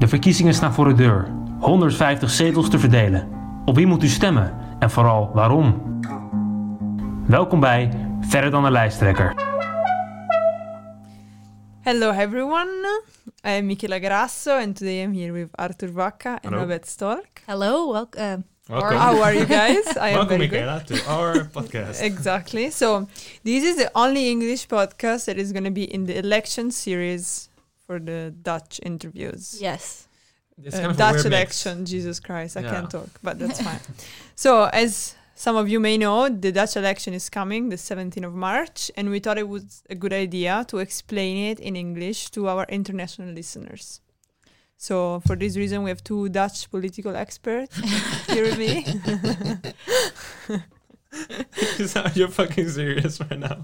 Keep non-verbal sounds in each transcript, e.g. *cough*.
De verkiezingen staan voor de deur. 150 zetels te verdelen. Op wie moet u stemmen? En vooral waarom? Welkom bij Verder dan de lijsttrekker. Hello everyone, I'm Michela Grasso and today I'm here with Arthur Vacca and. Babette Stork. Hello, welcome. Welcome. How are you guys? I am Welcome. Michaela, to our *laughs* podcast. Exactly. So this is the only English podcast that is going to be in the election series for the Dutch interviews. Yes. It's Uh, kind of Dutch weird mix. election. Jesus Christ, I Yeah. can't talk, but that's *laughs* fine. So as some of you may know, the Dutch election is coming the 17th of March, and we thought it was a good idea to explain it in English to our international listeners. So for this reason, we have two Dutch political experts *laughs* here with me. *laughs* *laughs* You're fucking serious right now.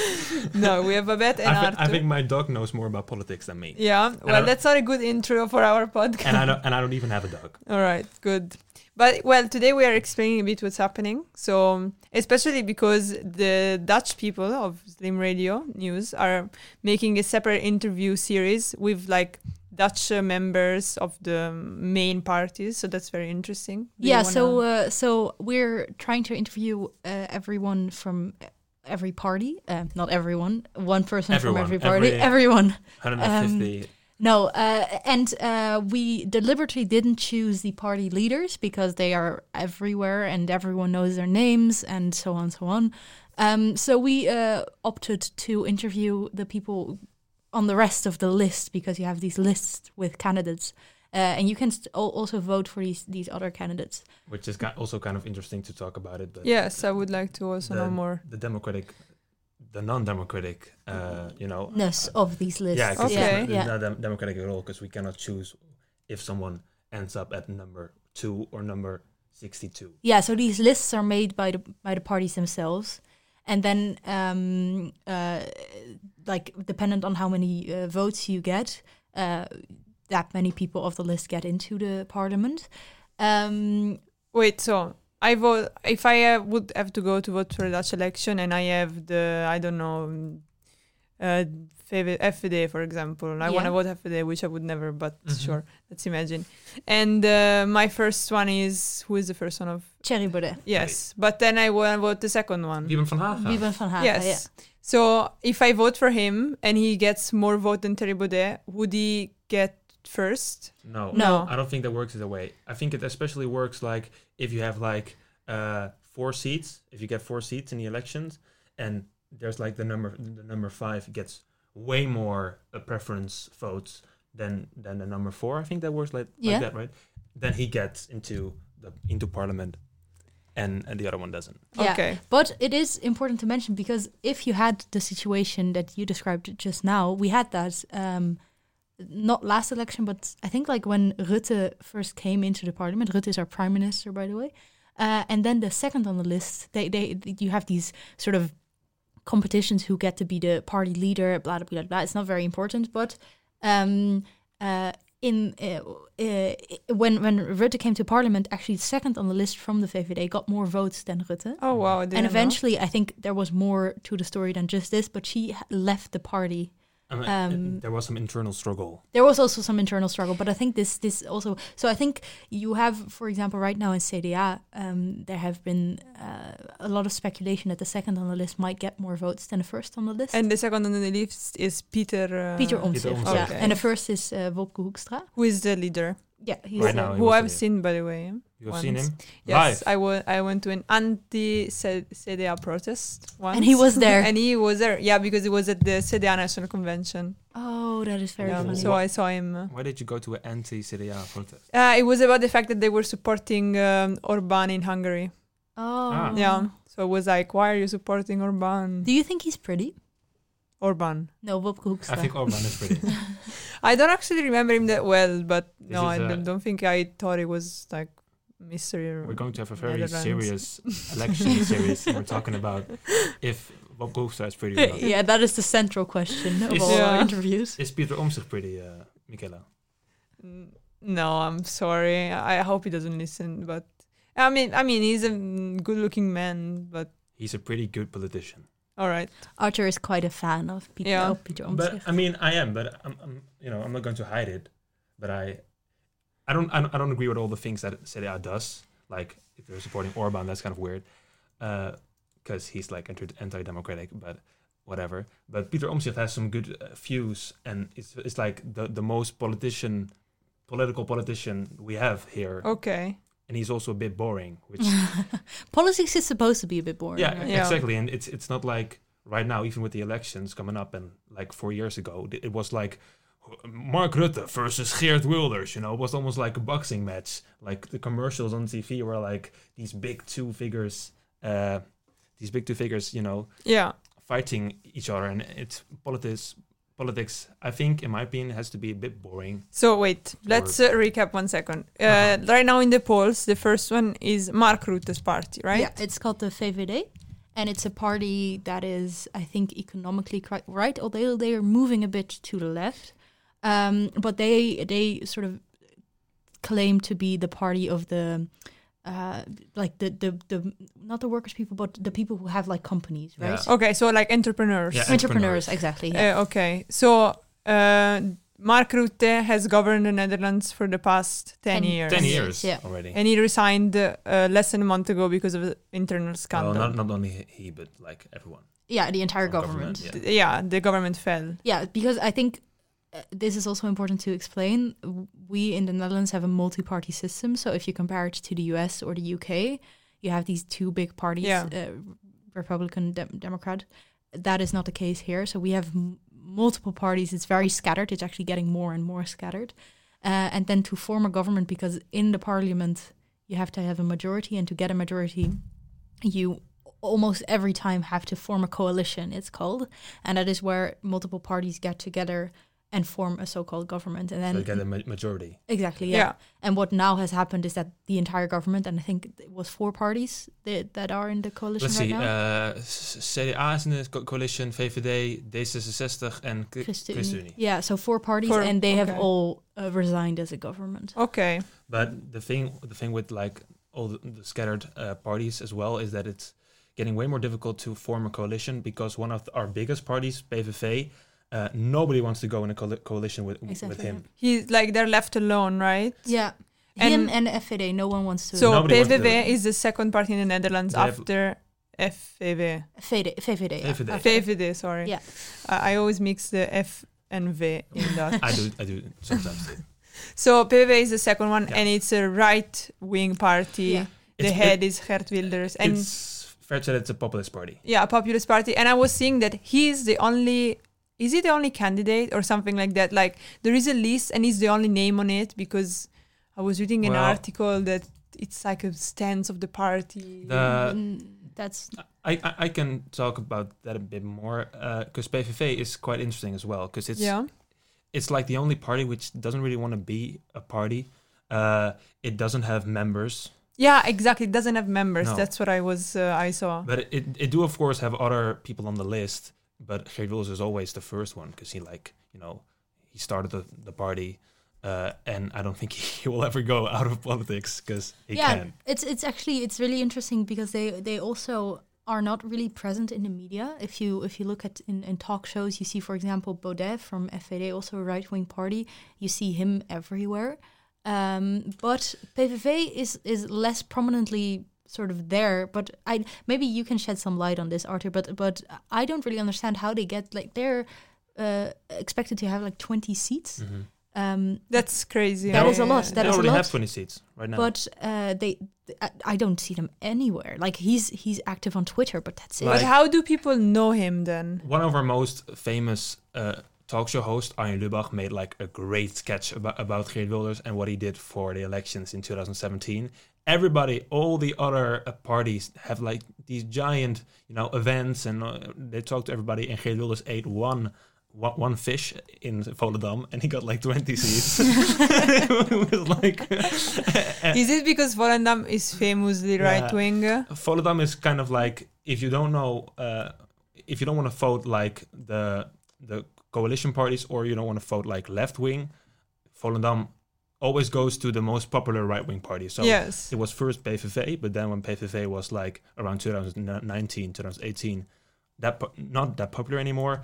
*laughs* no, we have Babette and I, Arthur. I think my dog knows more about politics than me, yeah, well, that's not a good intro for our podcast. and I don't. And I don't even have a dog. All right, good. But well, today we are explaining a bit what's happening. So, especially because the Dutch people of Slim Radio News are making a separate interview series with like Dutch uh, members of the main parties. So that's very interesting. Do yeah. So, uh, so we're trying to interview uh, everyone from every party. Uh, not everyone. One person Everyone, from every party. every- everyone. 150. No. Uh, and uh, we deliberately didn't choose the party leaders because they are everywhere and everyone knows their names and so on, so on. Um, so we uh, opted to interview the people on the rest of the list because you have these lists with candidates, uh, and you can st- also vote for these these other candidates. which is ki- also kind of interesting to talk about it. But yes, I would like to also know more. the democratic, the non-democratic, uh, you know, Ness of these lists. yeah, 'cause Okay. it's yeah. not dem- democratic at all because we cannot choose if someone ends up at number two or number sixty-two. Yeah, so these lists are made by the by the parties themselves, and then um, uh, like dependent on how many uh, votes you get, uh, that many people of the list get into the parliament. Um, Wait, so I vote if I uh, would have to go to vote for the Dutch election and I have the I don't know uh fav- FVD for example. I want to Yeah. vote FVD, which I would never, but Mhm. sure, let's imagine. And uh, my first one is who is the first one of Thierry Baudet, yes, but then I want to vote the second one. Wybren van Haga. Wybren van Haga. yes. Yeah. So if I vote for him and he gets more vote than Thierry Baudet, would he get first? No, No. I don't think that works that way. I think it especially works like if you have like uh, four seats. If you get four seats in the elections, and there's like the number the number five gets way more uh, preference votes than than the number four. I think that works like, Yeah. like that, right? Then he gets into the into parliament, and and the other one doesn't. Yeah. Okay. But it is important to mention because if you had the situation that you described just now, we had that um, not last election, but I think like when Rutte first came into the parliament. Rutte is our prime minister, by the way. Uh, and then the second on the list, they, they you have these sort of competitions who get to be the party leader, blah blah blah blah. It's not very important, but um, uh, in uh, uh, when when Rutte came to parliament, actually second on the list from the VVD got more votes than Rutte. Oh wow! And know. eventually, I think there was more to the story than just this, but she left the party. I mean, Um, there was some internal struggle. There was also some internal struggle, but I think this this also. So I think you have, for example, right now in CDA, um, there have been uh, a lot of speculation that the second on the list might get more votes than the first on the list. And the second on the list is Peter. Uh, Peter Omtzigt, Omtzigt. yeah. Okay. And the first is uh, Wopke Hoekstra. who is the leader? Yeah, he's Right uh, now, he who I've the- seen, by the way. You've seen once. him Yes, live. I wa- I went to an anti-CDA protest once. And he was *laughs* there. and he was there, yeah, because he was at the CDA National Convention. Oh, that is very Yeah, funny. so I saw him. uh, Why did you go to an anti-CDA protest? Uh, it was about the fact that they were supporting um, Orban in Hungary. oh, Ah. Yeah, so it was like, why are you supporting Orban? Do you think he's pretty? Orban. No, Wopke Hoekstra. I think Orban is pretty. *laughs* I don't actually remember him that well, but This no, I don't- don't think I thought it was like mystery. Or We're going to have a very serious *laughs* election series. and We're talking about if Wopke Hoekstra is pretty or not. yeah, that is the central question of Is- all our interviews. Is Peter Omtzigt pretty, uh, Michaela? No, I'm sorry. I hope he doesn't listen. But I mean, I mean, he's a good-looking man. But He's a pretty good politician. All right. Arthur is quite a fan of Peter, Yeah. of Peter But I mean, I am. But I'm, I'm, you know, I'm not going to hide it. But I I don't, I don't I don't agree with all the things that CDA does. Like if they're supporting Orban, that's kind of weird, because he's like anti- anti-democratic. But whatever. But Peter Omtzigt has some good uh, views, and it's it's like the the most politician, political politician we have here, Okay. And he's also a bit boring. Which *laughs* Politics is supposed to be a bit boring. yeah, right? Yeah. exactly. And it's it's not like right now, even with the elections coming up, and like four years ago, it was like. Mark Rutte versus Geert Wilders, you know, it was almost like a boxing match. Like the commercials on TV were like these big two figures, uh, these big two figures, you know, Yeah. fighting each other, and it's politics. Politics, I think, in my opinion, has to be a bit boring. So wait, let's uh, recap one second. Uh, Uh-huh. Right now in the polls, the first one is Mark Rutte's party, right? Yeah, it's called the VVD, and it's a party that is, I think, economically quite right. Although they are moving a bit to the left, um, but they they sort of claim to be the party of the. Uh, like the, the the not the workers people but the people who have like companies right Yeah. Okay, so like entrepreneurs. Yeah. entrepreneurs exactly yeah. Uh, okay, so uh, Mark Rutte has governed the Netherlands for the past 10, Ten- years. Ten years yeah. already. And he resigned uh, less than a month ago because of the internal scandal. Well, not, not only he, but like everyone. yeah the entire government, government, Th- yeah, the government fell. Yeah, because I think uh, this is also important to explain. We in the Netherlands have a multi-party system, so if you compare it to the US or the UK, you have these two big parties, Yeah. uh, Republican, Dem- Democrat. That is not the case here. So we have m- multiple parties. It's very scattered. It's actually getting more and more scattered. Uh, and then to form a government, because in the parliament you have to have a majority, and to get a majority, you almost every time have to form a coalition. It's called, and that is where multiple parties get together and form a so-called government. And then so get a ma- majority. exactly, yeah. Yeah. And what now has happened is that the entire government, and I think it was four parties that, that are in the coalition Let's right see. now. Uh, CDA is in the co- coalition, VVD, D66 en K- ChristenUnie. ChristenUnie. Yeah, so four parties, Four, and they have all uh, resigned as a government. Okay. But the thing, the thing with like all the, the scattered uh, parties as well is that it's getting way more difficult to form a coalition because one of the- our biggest parties, PVV, uh, nobody wants to go in a coali- coalition with with him. He's like they're left alone, right? Yeah. And- Him and FVD, no one wants to. So Nobody PVV is the second party in the Netherlands They after FVV. VVD, VVD, yeah. VVD. Okay. Sorry. Yeah. I I always mix the F and V in that. *laughs* I do, I do sometimes. *laughs* so PVV is the second one, Yeah. and it's a right-wing party. Yeah. The It's- head is Geert Wilders, and it's fair to say it's a populist party. yeah, a populist party. And I was seeing that he's the only. Is he the only candidate or something like that? Like there is a list, and he's the only name on it because I was reading an Well- article that it's like a stance of the party. The Mm, that's I, I, I can talk about that a bit more because PVV is quite interesting as well because it's yeah. it's like the only party which doesn't really want to be a party. Uh, it doesn't have members, Yeah, exactly. It doesn't have members. No. That's what I was. Uh, I saw. but it, it do of course have other people on the list. But Geert Wilders is always the first one because he like you know he started the, the party, uh, and I don't think *laughs* he will ever go out of politics because he yeah. can. It's it's actually it's really interesting because they they also are not really present in the media. If you if you look at in, in talk shows, you see, for example, Baudet from FVD, also a right wing party. You see him everywhere. Um, but PVV is is less prominently sort of there. But I maybe you can shed some light on this, Arthur. But but I don't really understand how they get like they're uh, expected to have like twenty seats. Mhm. Um, That's crazy. That Yeah, is a lot. yeah. That they is a already lot. have 20 seats right now. but uh, they, I, I don't see them anywhere. Like he's he's active on Twitter, but that's it. But how do people know him then? One of our most famous uh, talk show hosts, Arjen Lubach, made like a great sketch about, about Geert Wilders and what he did for the elections in 2017. Everybody, all the other uh, parties have like these giant, you know, events, and uh, they talk to everybody. And Wilders ate one, fish in Volendam, and he got like 20 seats. *laughs* it was like *laughs* Is it because Volendam is famously Yeah. right wing? Volendam is kind of like if you don't know, uh, if you don't want to vote like the the coalition parties or you don't want to vote like left wing, Volendam always goes to the most popular right wing party. So yes. it was first PVV, but then when PVV was like around 2019, 2018, that po- not that popular anymore.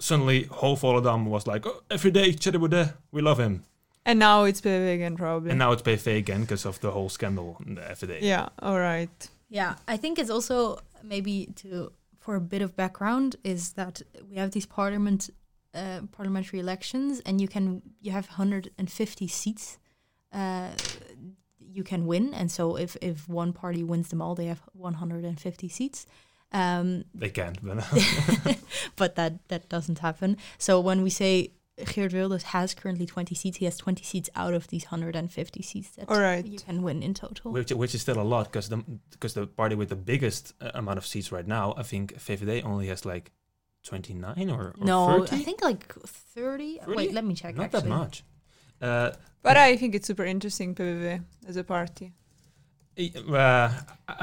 Suddenly, whole Volendam was like, oh, every day, Thierry we love him. And now it's PVV again, probably. And now it's PV again because of the whole scandal in the FVD. yeah, all right. Yeah, I think it's also maybe to for a bit of background is that we have these parliament uh, parliamentary elections, and you can you have 150 seats. Uh, you can win, and so if if one party wins them all, they have 150 seats. Um, They can't. But *laughs* *laughs* but that that doesn't happen. So when we say Geert Wilders has currently 20 seats, he has 20 seats out of these 150 seats that All right. you can win in total. which, which is still a lot because the because the party with the biggest uh, amount of seats right now, I think VVD only has like 29 or, or no, 30. I think like 30. 30? Wait, let me check. Not actually. that much. Uh, But I think it's super interesting, PVV, as a party. I- uh,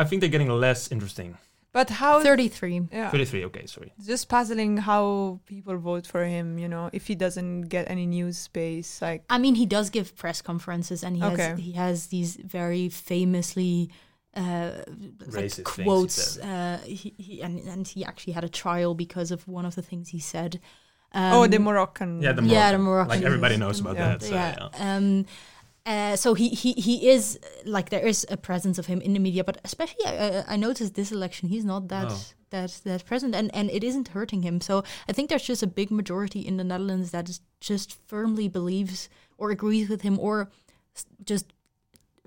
I think they're getting less interesting. But how... 33. Yeah. 33, okay, sorry. Just puzzling how people vote for him, you know, if he doesn't get any news space. Like, I mean, he does give press conferences, and he Okay. has he has these very famously uh, like Racist things he quotes. Uh, he, he and and he actually had a trial because of one of the things he said. oh, the Um, Moroccan. Yeah, the yeah, Moroccan. the Moroccan. Like everybody knows about Yeah. that. So, yeah. yeah. Um, uh, so he, he he is like there is a presence of him in the media, but especially I, I noticed this election he's not that No. that that present, and and it isn't hurting him. So I think there's just a big majority in the Netherlands that is just firmly believes or agrees with him, or just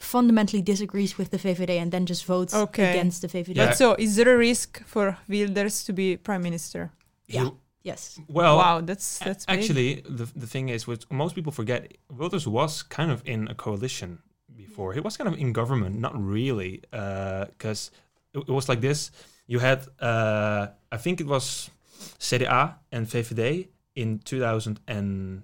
fundamentally disagrees with the VVD and then just votes Okay. against the VVD. Yeah. But so, is there a risk for Wilders to be prime minister? He- Yeah. Yes. well, wow, that's that's big. actually, the, the thing is, what most people forget, Wilders was kind of in a coalition before. He was kind of in government, not really, because it, it was like this. You had, uh, I think it was CDA and VVD in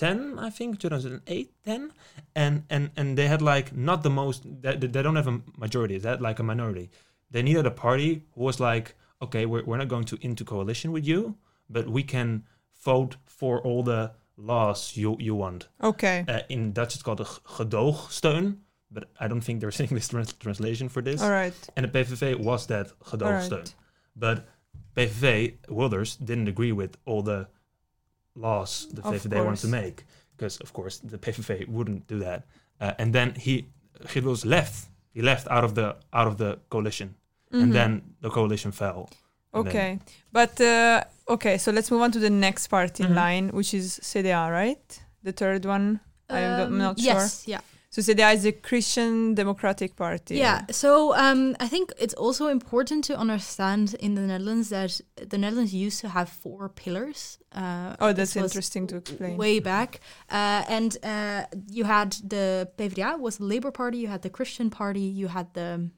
2010, I think 2008, 10, and and and they had like not the most. They, they don't have a majority. They had like a minority. They needed a party who was like, okay, we're, we're not going to into coalition with you, but we can vote for all the laws you you want. Okay. Uh, in Dutch, it's called a gedoogsteun, but I don't think there's *laughs* English trans- translation for this. All right. And the PVV was that gedoogsteun. right. But PVV, Wilders, didn't agree with all the laws the Of VVD wanted to make. Because, of course, the PVV wouldn't do that. Uh, and then he, Geert Wilders left. He left out of the out of the coalition. Mhm. And then the coalition fell. And then- Okay. But, uh, okay, so let's move on to the next party in Mhm. line, which is CDA, right? The third one. I'm not- Um, not sure. Yes. Yeah. So CDA is the Christian Democratic Party. Yeah. So um, I think it's also important to understand in the Netherlands that the Netherlands used to have four pillars. Uh, Oh, that's interesting to explain. Way back, uh, and uh, you had the PvdA was the Labour Party. You had the Christian Party. You had the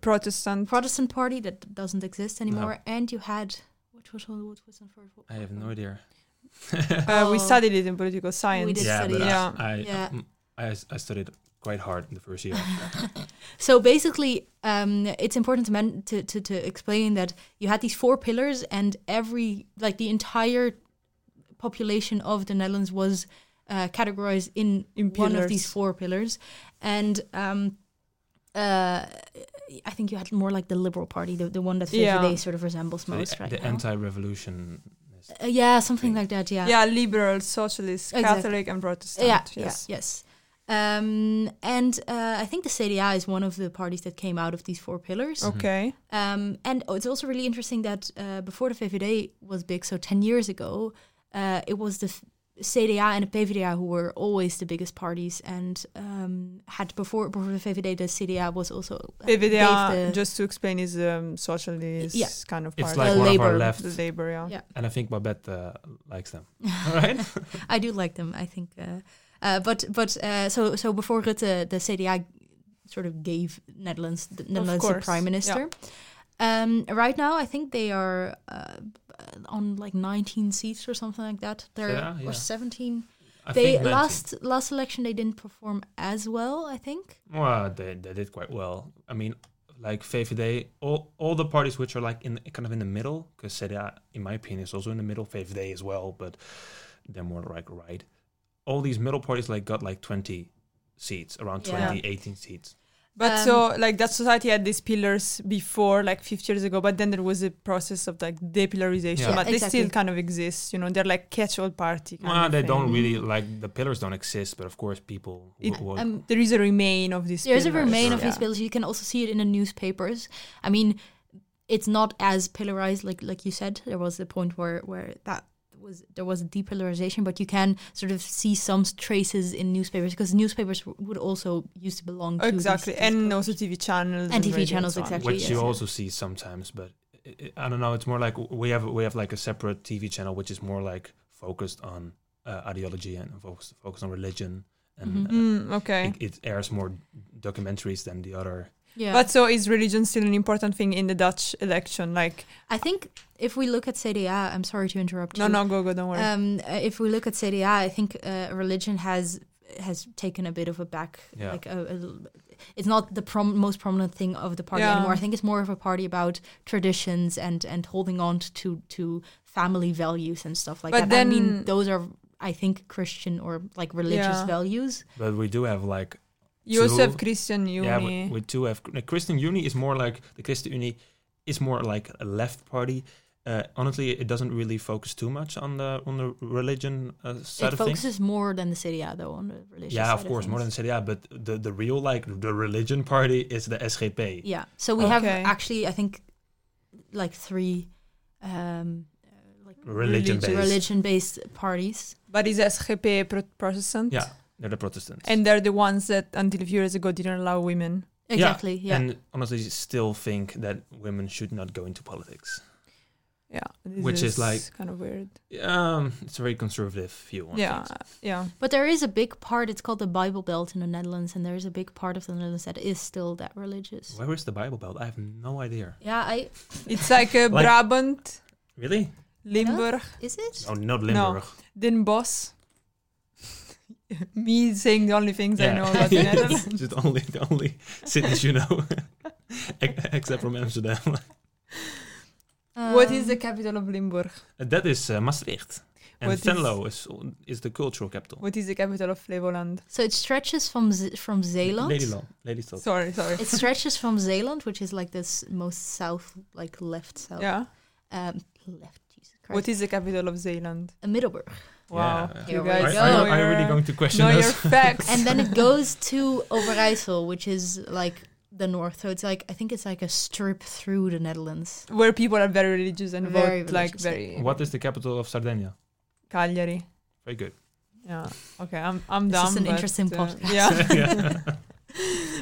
Protestant. Protestant Party that doesn't exist anymore, and you had what was what was the first? I have no idea. Uh, we Oh. studied it in political science. did yeah, study but it. I, Yeah. I, Yeah. um, I, I studied quite hard in the first year. *laughs* So basically, um, it's important to, men- to to to explain that you had these four pillars, and every like the entire population of the Netherlands was uh, categorized in, In one of these four pillars, and um, uh, I think you had more like the Liberal Party, the, the one that Yeah. VVD sort of resembles So most the right the now. anti-revolution. Uh, yeah, something thing. like that. Yeah. Yeah, liberal, socialist, Exactly. Catholic, and Protestant. Yeah, yes. yeah, yes. Um, and uh, I think the CDA is one of the parties that came out of these four pillars. Okay. Um, and oh, it's also really interesting that uh, before the VVD was big, so 10 years ago, uh, it was the f- CDA and the PvdA who were always the biggest parties. And um, had before, before the VVD, the CDA was also. uh, gave PvdA, just to explain, is um, socialist Yeah. kind of party. It's party. like The one of Labour. our left, the Labour, yeah. Yeah. and I think Babette uh, likes them. *laughs* All right. I do like them. I think, uh, uh, but but uh, so so before Rutte, the CDA sort of gave Netherlands the Netherlands a course, prime minister. Um, right now, I think they are uh, on like 19 seats or something like that. They're CDA, yeah. or 17. I they last last election they didn't perform as well. I think. Well, they, they did quite well. I mean, like VVD, all all the parties which are like in kind of in the middle, because CDA, in my opinion, is also in the middle. VVD as well, but they're more like right. All these middle parties like got like 20 seats, around Yeah. 20, 18 seats. But Um, so like that society had these pillars before, like 50 years ago. But then there was a process of like depillarization. Yeah. But they still kind of exist. You know, they're like catch-all party. Kind Well, of they thing. don't really like the pillars don't exist, but of course people. It- w- would- Um, There is a remain of these. There's a pillars. remain of Yeah. these pillars. You can also see it in the newspapers. I mean, it's not as pillarized, like like you said. There was a point where where that was there was a depillarization, but you can sort of see some traces in newspapers because newspapers w- would also used to belong to Exactly, these and also TV channels And TV radio channels, so exactly. which yes. you also see sometimes, but i I don't know. It's more like we have we have like a separate TV channel which is more like focused on uh, ideology and focused focused on religion, and Mhm. uh, Mm, okay. it, it airs more documentaries than the other. Yeah, But so is religion still an important thing in the Dutch election? Like, I think if we look at CDA, I'm sorry to interrupt. no, you. no, go, go, don't worry. Um, if we look at CDA, I think uh, religion has has taken a bit of a back. Yeah. Like a, a- it's not the prom- most prominent thing of the party Yeah. anymore. I think it's more of a party about traditions and and holding on to to family values and stuff like But that. I mean, then- those are I think Christian or like religious Yeah. values. But we do have like you also have Christian Unie. yeah, we, we do have the Christian Unie is more like the Christian Unie is more like a left party. Uh, honestly, it doesn't really focus too much on the on the religion uh, side it of things. focuses more than the CDA though on the religious. Yeah, of side course, more than things. CDA, but the the real like the religion party is the SGP. Yeah. So we have actually, I think, like three. Um, uh, like Religion based. religion-based parties. but is SGP pro- Protestant? Yeah, they're the Protestants. And they're the ones that until a few years ago didn't allow women. Exactly. Yeah. And honestly, still think that women should not go into politics. Yeah. this Which is like- kind of weird. Um, it's a very conservative view. On Yeah. things. Yeah. but there is a big part. It's called the Bible Belt in the Netherlands, and there is a big part of the Netherlands that is still that religious. Where is the Bible Belt? I have no idea. Yeah, I It's like a Like- Brabant, Really? Limburg, is it? Oh, not Limburg. No. Den Bosch. *laughs* Me saying the only things I know about the *laughs* Netherlands. Just only the only cities you know, *laughs* except from Amsterdam. what is Um, the capital of Limburg? And that is uh, Maastricht. And What is- Venlo is is the cultural capital. What is the capital of Flevoland? So it stretches from Z- from Zeeland. Ladyland. Lelystad. Sorry, sorry. It stretches from Zeeland, which is like this most south, like left south. yeah. Um, left. Jesus Christ. What is the capital of Zeeland? Uh, Middelburg. Wow. Yeah. You Here we guys go. Are, know are, are you really going to question know us? your *laughs* facts. and then it *laughs* goes to Overijssel, which is like the north. So it's like I think it's like a strip through the Netherlands. where people are very religious and Very vote like very What is the capital of Sardinia? Cagliari. Very good. Yeah. Okay, I'm I'm This is an but, interesting uh, podcast. Yeah. *laughs* yeah.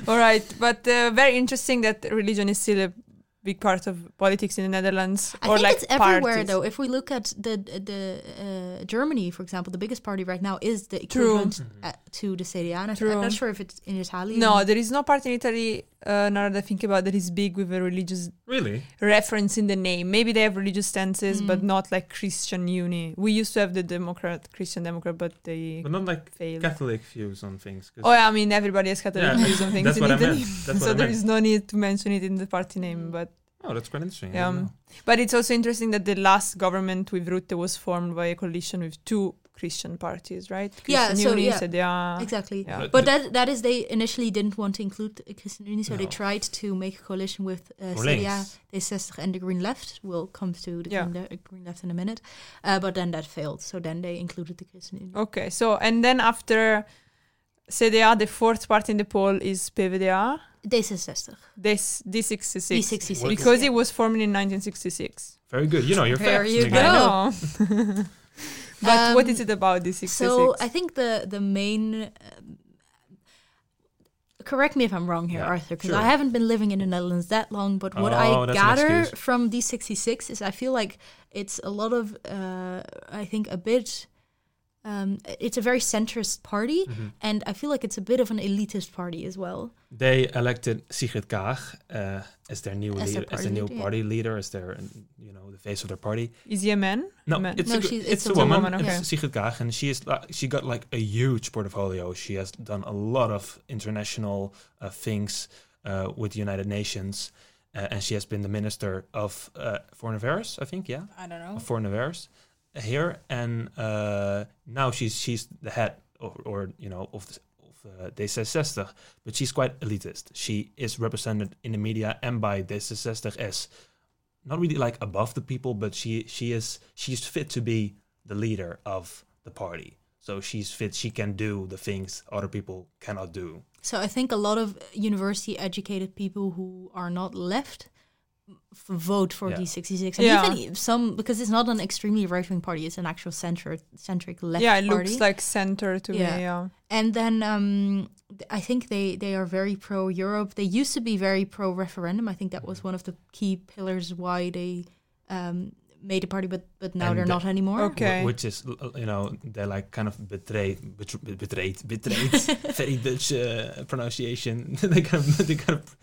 All right, but uh, very interesting that religion is still a big part of politics in the Netherlands. I or think like it's everywhere though. If we look at the the uh, Germany, for example, the biggest party right now is the True. equivalent Mhm. uh, to the CDA. I- True. I'm not sure if it's in Italy. No, there is no party in Italy. Uh, now that I think about that is big with a religious Really? reference in the name. Maybe they have religious stances, but Mm. not like Christian Unie. We used to have the Democrat, Christian Democrat, but they But not like failed. Catholic views on things. Oh, yeah, I mean, everybody has Catholic Yeah, views on things that's in what I Italy. meant. That's *laughs* so what I there meant. is no need to mention it in the party name. But Oh, that's quite interesting. Yeah, um, but it's also interesting that the last government with Rutte was formed by a coalition with two Christian parties, right? Yeah, Christian so, Uni, yeah. CDA. Exactly. Yeah. But But that that is they initially didn't want to include the Christian Unie, so they tried to make a coalition with uh, Voor CDA. D66, and the Green Left. We'll come to the Yeah. green, le- Green Left in a minute. Uh, but then that failed, so then they included the Christian Unie. Okay, so and then after CDA, the fourth party in the poll is PvdA. D66. This D66. D66. Because yeah. it was formed in 1966. Very good. You know your There facts. you Nicola. go. I know. but what Um, is it about D66? So I think the the main. Um, correct me if I'm wrong here, Yeah, Arthur, because sure. I haven't been living in the Netherlands that long. But what Oh, I gather from D66 is I feel like it's a lot of. Uh, I think a bit. Um, it's a very centrist party, Mhm. and I feel like it's a bit of an elitist party as well. They elected Sigrid Kaag uh, as their new As their leader, as party the new leader, yeah. party leader, as their you know the face of their party. is he a man? No, Man. it's No, a, g- she's- it's, it's a, a woman. woman, okay. It's Sigrid Kaag, and she is li- she got like a huge portfolio. She has done a lot of international uh, things uh, with the United Nations, uh, and she has been the minister of uh, foreign affairs. I think, yeah, I don't know. of foreign affairs here, and uh, now she's she's the head or, or you know of the, of uh, D66, but she's quite elitist. She is represented in the media and by D66 as not really like above the people, but she she is she's fit to be the leader of the party. So she's fit. She can do the things other people cannot do. So I think a lot of university educated people who are not left vote for Yeah. D66, and Yeah. even some because it's not an extremely right wing party; it's an actual center centric left yeah, it party. looks like center to Yeah. me. Yeah. and then um, I think they they are very pro Europe. They used to be very pro referendum. I think that was one of the key pillars why they um, made a party, but but now And they're the- not anymore. Wh- Okay. Which is, you know, they're like kind of betrayed, betr- betrayed, betrayed. very *laughs* Dutch uh, pronunciation. *laughs* they kind of, they kind of be-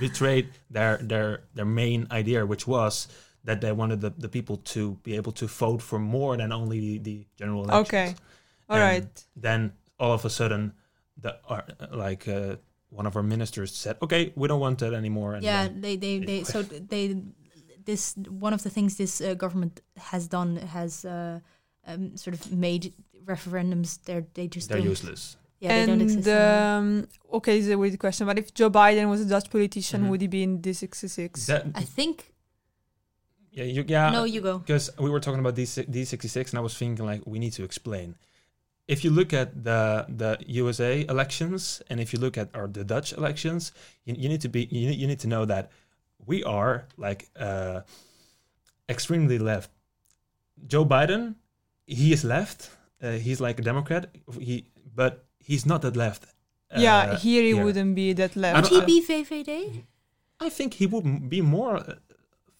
betrayed their their their main idea, which was that they wanted the, the people to be able to vote for more than only the, the general elections. Okay. All And right. Then all of a sudden, the uh, like uh, one of our ministers said, "Okay, we don't want that anymore." And yeah, then- they they, they so they this one of the things this uh, government has done has uh, um, sort of made referendums. They're they just they're don't, useless. Yeah, they don't and exist. um, okay, it's a weird question, but if Joe Biden was a Dutch politician, Mhm. would he be in D66? That, I think yeah, you, yeah. no, you go. because we were talking about D D66, and I was thinking like we need to explain. If you look at the the USA elections, and if you look at our the Dutch elections, you, you need to be you, need- you need to know that we are like uh, extremely left. Joe Biden, he is left. Uh, he's like a Democrat. He but he's not that left. yeah, uh, here he here. wouldn't be that left. Would he I- be VVD? I think he would be more uh,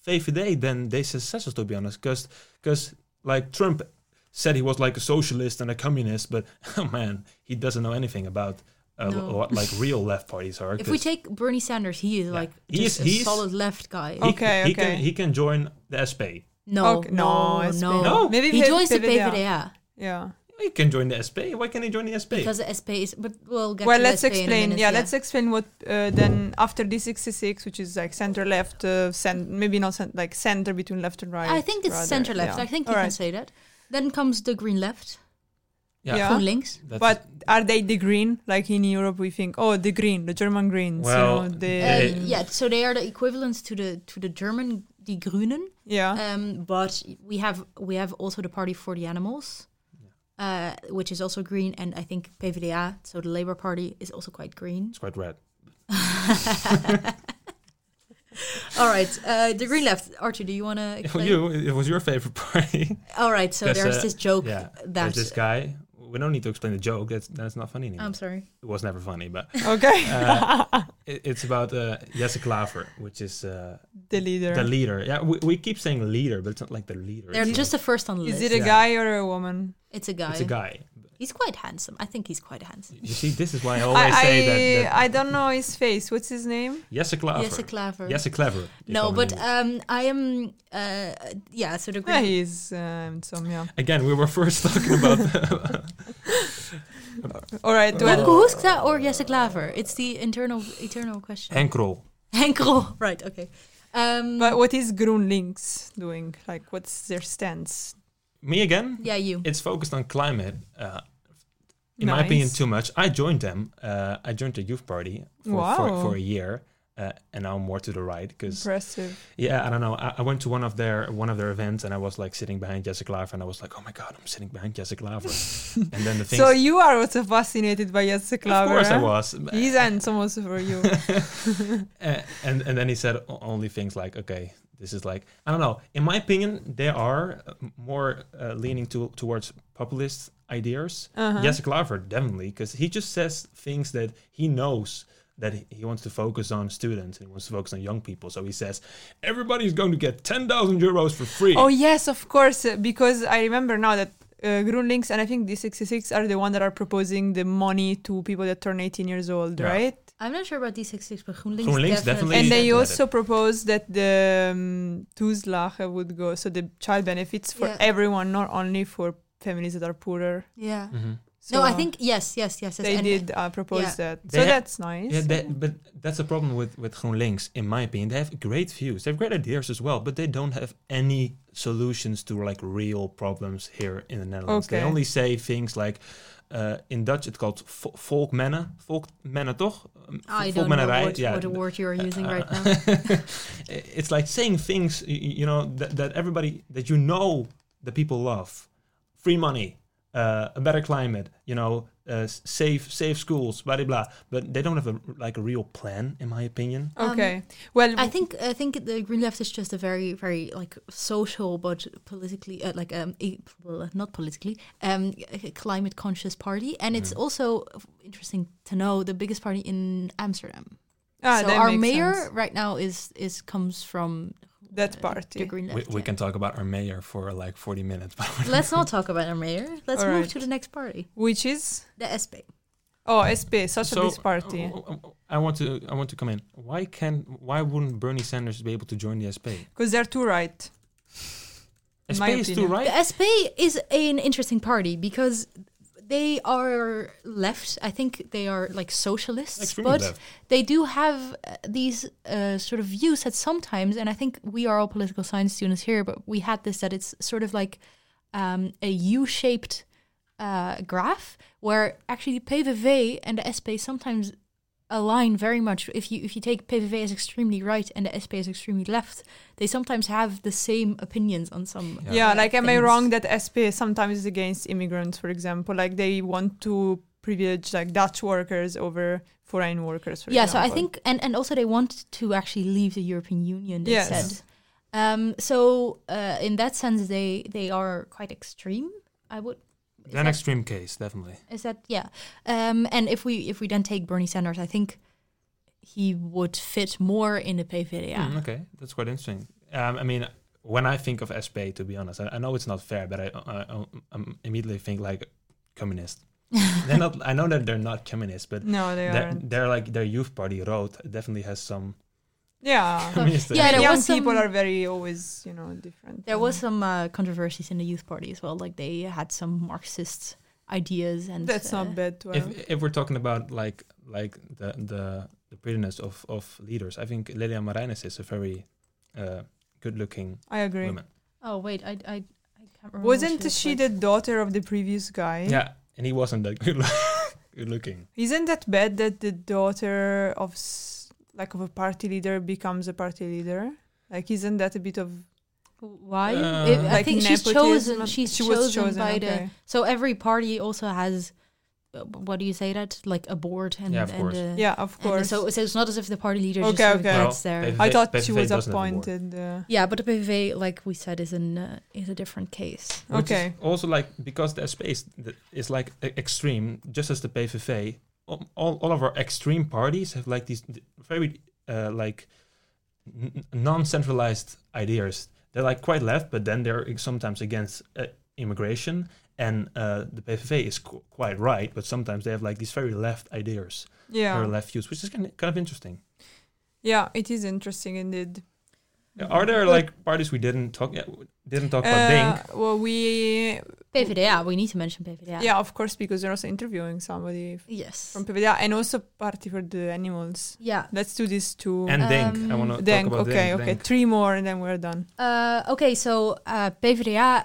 VVD than their successors, to be honest. Because, because like, Trump said he was like a socialist and a communist, but, *laughs* oh man, he doesn't know anything about uh, No. what, like, real left parties are. If we take Bernie Sanders, he is Yeah. like He just is- a he solid left guy. he, Okay, he okay. Can, he can join the SP. No, Okay, no, no, SP. no, No. Maybe He joins the PvdA. PvdA Yeah. He can join the SP. Why can't he join the SP? because the SP is. But we'll get. Well, to let's SP in a explain. minute, yeah, let's explain what uh, then after D66, which is like center left, uh, cent- maybe not cent- like center between left and right. I think it's rather, center left. yeah. I think you All can say that. Then comes the green left, yeah. yeah. GroenLinks. That's- But are they the green? Like in Europe, we think, oh, the green, the German Greens. Well, you know, the, They- Uh, yeah, so they are the equivalents to the to the German Die Grünen. yeah. Um, but we have we have also the Party for the Animals, uh, which is also green, and I think PvdA, so the Labour Party, is also quite green. It's quite red. *laughs* All right, uh, the green left. Archie, do you want to *laughs* explain? you, it was your favorite party. All right, so There's this joke yeah. that There's this guy. We don't need to explain the joke. That's that's not funny anymore. I'm sorry. it was never funny, but okay. uh, *laughs* it, it's about uh, Jesse Klaver, which is uh, the leader. the leader. Yeah, we, we keep saying leader, but it's not like the leader. They're It's just the first on the is it a Yeah. guy or a woman? It's a guy. it's a guy. He's quite handsome. I think he's quite handsome. You see, this is why I I, *laughs* always I, say that. that I don't know his face. What's his name? Jesse Klaver. Yes, a clever. Jesse Clever. they No, but um, I am. Uh, yeah. So the Yeah, green. he's um, some yeah. again, we were first talking about. *laughs* All right. Uh, Well, Well, Kahoota or Jesse Klaver? It's the internal, eternal question. Henk Krol. Henkel. *laughs* Right. Okay. Um, but what is GroenLinks doing? Like, what's their stance? Me again. yeah, you. It's focused on climate. Uh, in my opinion, too much. I joined them. Uh, I joined the youth party for, for, for a year, uh, and now more to the right because Impressive. Yeah, I don't know. I, I went to one of their one of their events and I was like sitting behind Jessica Klaver and I was like, oh my god, I'm sitting behind Jessica Klaver. *laughs* and then the thing. So you are also fascinated by Jesse Klaver. of course I huh? was. He's handsome also for you. *laughs* Uh, and and then he said only things like, okay, this is like I don't know. In my opinion, they are uh, more uh, leaning to, towards populist ideas. Uh-huh. Jessica Klaver definitely because he just says things that he knows. That he- he wants to focus on students and he wants to focus on young people. So he says, everybody's going to get 10,000 euros for free. Oh yes, of course. uh, Because I remember now that uh, GroenLinks and I think D66 are the one that are proposing the money to people that turn 18 years old, Yeah. right? I'm not sure about D66, but GroenLinks, GroenLinks definitely and they don't also proposed that the um, toeslage would go, so the child benefits for Yeah. everyone, not only for families that are poorer. Yeah. Mhm. So no, I think yes, yes, yes. yes. they and- did uh, propose yeah. that. They So ha- that's nice. Yeah, that, but that's the problem with with GroenLinks, in my opinion. They have great views, they have great ideas as well, but they don't have any solutions to like real problems here in the Netherlands. They only say things like, uh, in Dutch it's called vo- volkmennen. Volkmennen, toch? I don't know what, yeah. what a word you're using Uh, right now. *laughs* it's like saying things y- y- you know that, that everybody that you know the people love free money uh, a better climate you know uh, safe safe schools blah blah blah but they don't have a like a real plan in my opinion Um, Okay. well, I think I think the Green Left is just a very very like social but politically uh, like um e- well, not politically um climate conscious party and it's Mhm. also interesting to know the biggest party in Amsterdam. ah, so our mayor sense. right now is is comes from that uh, party. the Green we, Left. we yeah. can talk about our mayor for like 40 minutes but Let's not talk about our mayor. Let's move Alright. to the next party, Which is the SP. oh SP, such So, a big party. uh, uh, I want to I want to come in. Why can why wouldn't Bernie Sanders be able to join the SP? Because they're too right. In SP my is too opinion. right. The SP is an interesting party because they are left. I think they are like socialists, Extremely but left. they do have uh, these uh, sort of views that sometimes, and I think we are all political science students here, but we had this that it's sort of like um, a U-shaped uh, graph where actually the PVV and the SP sometimes align very much. If you if you take PVV as extremely right and the SP as extremely left, they sometimes have the same opinions on some. Yeah. Yeah, like am I wrong that SP sometimes is against immigrants, for example? Like they want to privilege like Dutch workers over foreign workers. For yeah, so I think, and and also they want to actually leave the European Union. They Yes. said. Um, so uh, in that sense, they they are quite extreme. I would. Is An that- extreme case, definitely. Is that yeah? Um, and if we if we then take Bernie Sanders, I think he would fit more in the PVDA. Mm, okay, that's quite interesting. Um, I mean, when I think of SP, to be honest, I, I know it's not fair, but I, I, I um, immediately think like communist. *laughs* they're not. I know that they're not communist, but no, they they're, they're like their youth party Rood definitely has some Yeah. *laughs* Yeah, there young was some- people are very always you know different. There was some uh, controversies in the youth party as well. Like they had some Marxist ideas, and that's uh, not bad to if if we're talking about like like the the the prettiness of of leaders, I think Lilian Marijnissen is a very uh, good looking I agree. woman. Oh wait, I I, I can't remember. Wasn't looks she like. the daughter of the previous guy? Yeah, and he wasn't that good, *laughs* good looking. Isn't that bad that the daughter of s- like of a party leader becomes a party leader? Like, isn't that a bit of Why? Uh, It- I like think she's chosen. She's she chosen, was chosen by the. So every party also has, uh, what do you say that? Like a board and Yeah, of and, course. uh, Yeah, of and course. so, so it's not as if the party leader just Okay, sort of okay. gets Well, there. they've- I thought PVV she was doesn't have a board. appointed. Uh, Yeah, but the PVV, like we said, is an uh, is a different case. Which Okay. Also, like because the space th- is like extreme, just as the PVV, all, all of our extreme parties have like these very uh, like n- non-centralized ideas. They're like quite left, but then they're sometimes against uh, immigration. And uh, the PVV is qu- quite right, but sometimes they have like these very left ideas, yeah. very left views, which is kind of, kind of interesting. Yeah, it is interesting indeed. Are there like parties we didn't talk didn't talk about? Uh, Dink. well, we PVDA, we need to mention PVDA. yeah. of course, because they're also interviewing somebody Yes. from PVDA and also Party for the Animals. yeah. Let's do these two. And Dink. I Um, want to talk Denk, about okay, Dink. okay, Dink. three more and then we're done. Uh, okay, so uh, PvdA,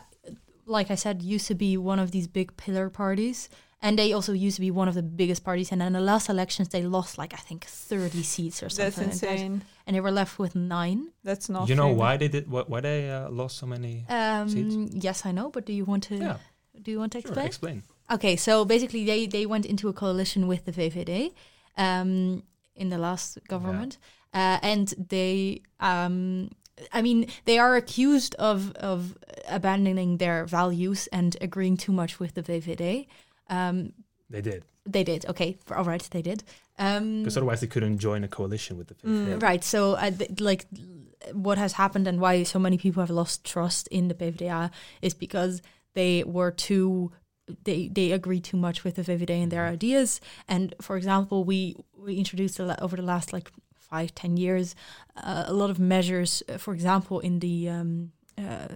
like I said, used to be one of these big pillar parties, and they also used to be one of the biggest parties. And in the last elections, they lost like I think thirty seats or something. That's like that. insane. and they were left with nine. That's not. you know really- why they did why, why they uh, lost so many Um, Seats? yes, I know, but do you want to? yeah Do you want to sure explain? explain Okay, so basically, they they went into a coalition with the VVD um, in the last government, uh, and they. Um, I mean, they are accused of of abandoning their values and agreeing too much with the VVD. Um, they did they did. Okay, all right, they did. Um, because otherwise they couldn't join a coalition with the Mm. Right. So, uh, th- like, what has happened and why so many people have lost trust in the PvdA is because they were too. They they agreed too much with the VVD and their ideas. And for example, we we introduced a lot over the last like five ten years uh, a lot of measures. Uh, for example, in the um, uh,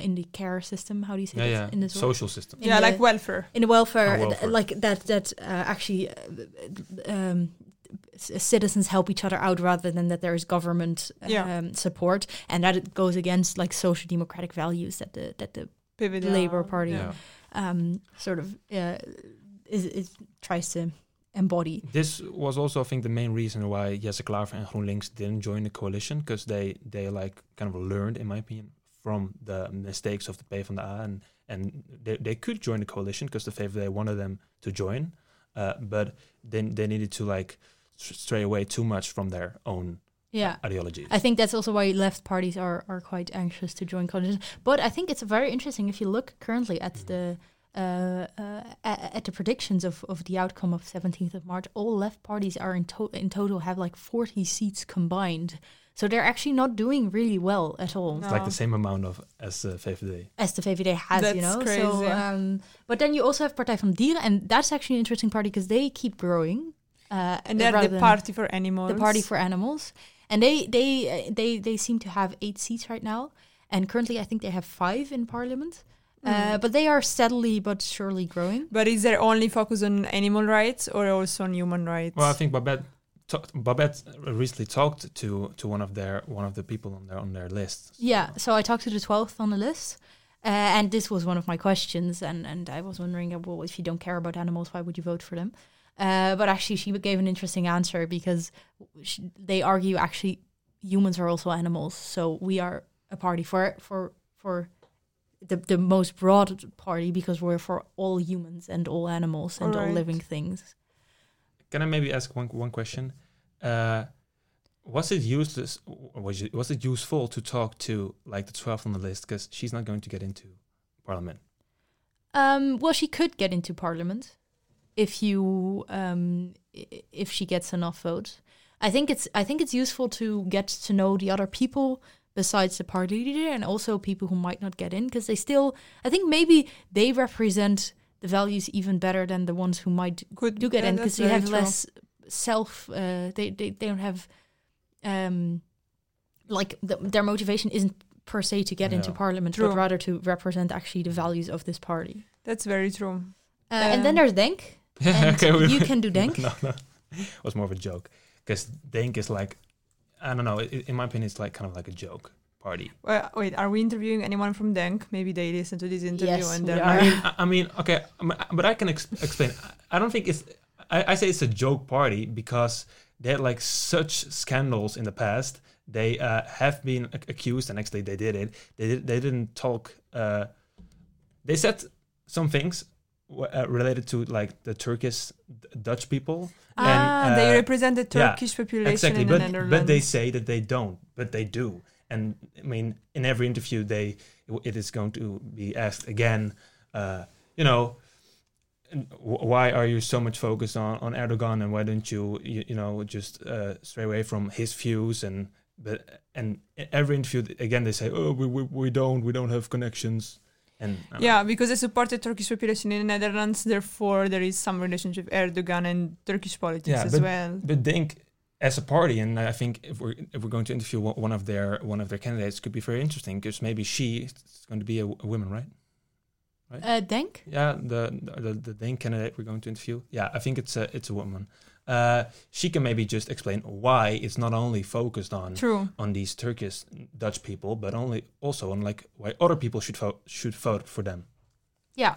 in the care system. How do you say yeah that yeah in this word? social system in Yeah, the- like welfare. in the welfare, Oh, welfare. like that that uh, actually uh, um, citizens help each other out rather than that there is government Yeah. um, support and that it goes against like social democratic values that the that the PVDA. Labour Party. Yeah. yeah um, sort of uh, is, is tries to embody. This was also, I think, the main reason why Jesse Klaver and GroenLinks didn't join the coalition because they they like kind of learned, in my opinion, from the mistakes of the PvdA and and they, they could join the coalition because the VVD wanted them to join, uh, but then they needed to like stray away too much from their own Yeah. ideologies. I think that's also why left parties are, are quite anxious to join coalition. But I think it's very interesting if you look currently at the uh, uh, a- at the predictions of, of the outcome of 17th of March. All left parties are in, to- in total have like 40 seats combined. So they're actually not doing really well at all. it's like the same amount of as the VVD. as the VVD has, you That's know. So, crazy. um, but then you also have Partij van de Dieren, and that's actually an interesting party because they keep growing. Uh, And they're the party for animals. the party for animals, and they they uh, they they seem to have eight seats right now, and currently I think they have five in parliament. Uh, Mm. but they are steadily but surely growing. But is there only focus on animal rights or also on human rights? Well, I think Babette talked, Babette recently talked to to one of their one of the people on their on their list. Yeah. So I talked to the twelfth on the list. Uh, and this was one of my questions, and, and I was wondering, uh, well, if you don't care about animals, why would you vote for them? Uh, but actually, she gave an interesting answer because sh they argue actually humans are also animals, so we are a party for for for the the most broad party because we're for all humans and all animals and all living things. Can I maybe ask one one question? Uh, was it useless? Was it, was it useful to talk to like the twelfth on the list because she's not going to get into parliament? Um, well, she could get into parliament if you um, if she gets enough votes. I think it's I think it's useful to get to know the other people besides the party leader and also people who might not get in because they still I think maybe they represent the values even better than the ones who might Could do get yeah, in because they have true. less self uh, they, they they don't have um like the, their motivation isn't per se to get into parliament True. but rather to represent actually the values of this party That's very true. uh, and then Um, there's Denk *laughs* and we- you can do *laughs* Denk no, no, it was more of a joke because Denk is like, I don't know. i in my opinion, it's like kind of like a joke party. Well, wait, are we interviewing anyone from Denk? Maybe they listen to this interview Yes, and we they're. I mean, I, I mean, okay, um, but I can ex- explain. I don't think it's. I, I say it's a joke party because they had like such scandals in the past. They uh, have been ac- accused, and actually they did it. They did, they didn't talk. Uh, they said some things uh, related to like the Turkish D- Dutch people. Ah, and, they uh, represent the yeah, Turkish population exactly, in but the Netherlands. but they say that they don't, but they do. And I mean, in every interview, they it is going to be asked again. Uh, you know, why are you so much focused on on Erdogan, and why don't you you, you know just uh, stray away from his views and but and in every interview again they say, oh, we we, we don't we don't have connections. And Yeah, because they support the Turkish population in the Netherlands, therefore there is some relationship with Erdogan and Turkish politics Yeah, as well. But Denk as a party, and I think if we're if we're going to interview one of their one of their candidates, could be very interesting because maybe she is going to be a, a woman, right? uh, Denk Yeah, the the the Denk candidate we're going to interview. Yeah, I think it's a it's a woman. Uh, she can maybe just explain why it's not only focused on True. on these Turkish Dutch people, but only also on like why other people should vote should vote for them. yeah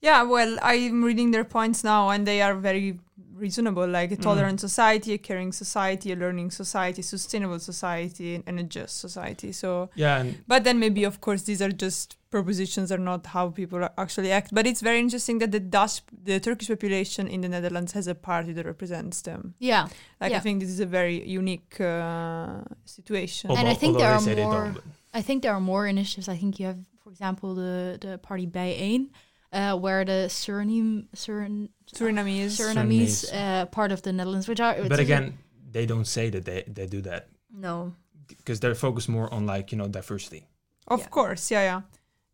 Yeah, well, I'm reading their points now, and they are very reasonable. Like a Mm. tolerant society, a caring society, a learning society, sustainable society, and a just society. So, Yeah, and but then maybe, of course, these are just propositions, are not how people actually act. But it's very interesting that the Dutch, the Turkish population in the Netherlands has a party that represents them. yeah Like Yeah. I think this is a very unique uh, situation. And I think there are more- I think there are more initiatives. I think you have, for example, the the party BIJ1, uh, where the Suriname Surin, Surinamese. Surinamese Surinamese. uh, part of the Netherlands, which are but it's a- again, they don't say that they they do that no because they're focused more on like you know diversity. Of Yeah. course, yeah, yeah.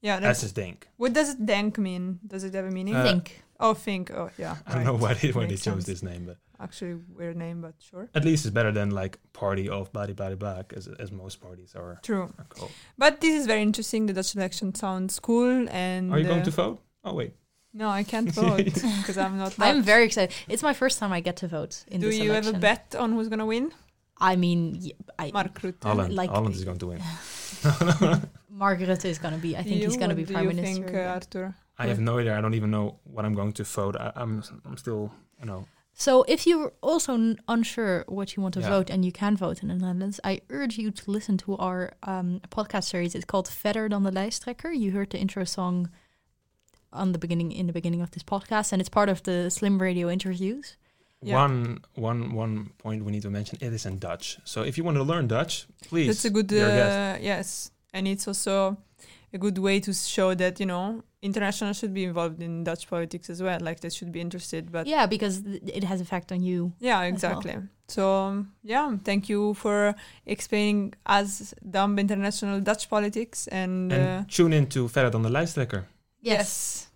Yeah, That's that's, his Denk. what does Denk mean? Does it have a meaning? Uh, think oh, think. Oh, yeah. I don't know why they, why they chose sense. this name, but Actually, weird name, but sure. at least it's better than like party of body body black as as most parties are, True. are. But this is very interesting. The Dutch election sounds cool. And Are you going uh, to vote? Oh wait. No, I can't *laughs* vote because I'm not. I'm Dutch. very excited. It's my first time I get to vote in the Netherlands. Do this you have a bet on who's gonna win? I mean, y- I, Mark Rutte. Holland. like- Holland is going to win. *laughs* Mark Rutte is going to be. I think You? he's going to What be do prime you minister. think, uh, Arthur? I have no idea. I don't even know what I'm going to vote. I, I'm I'm still you know So if you're also n- unsure what you want to Yeah. vote and you can vote in the Netherlands, I urge you to listen to our um, podcast series. It's called Verder dan de lijsttrekker. You heard the intro song on the beginning in the beginning of this podcast, and it's part of the Slim Radio interviews. Yeah. one one one point we need to mention. It is in Dutch. So if you want to learn Dutch, please. That's a good, be our guest. uh, yes. And it's also a good way to show that, you know, international should be involved in Dutch politics as well. Like they should be interested. But yeah, because th- it has effect on you. Yeah, well. exactly. So um, yeah, thank you for explaining us dumb international Dutch politics and, and uh, tune in to Verder dan de lijsttrekker. Yes.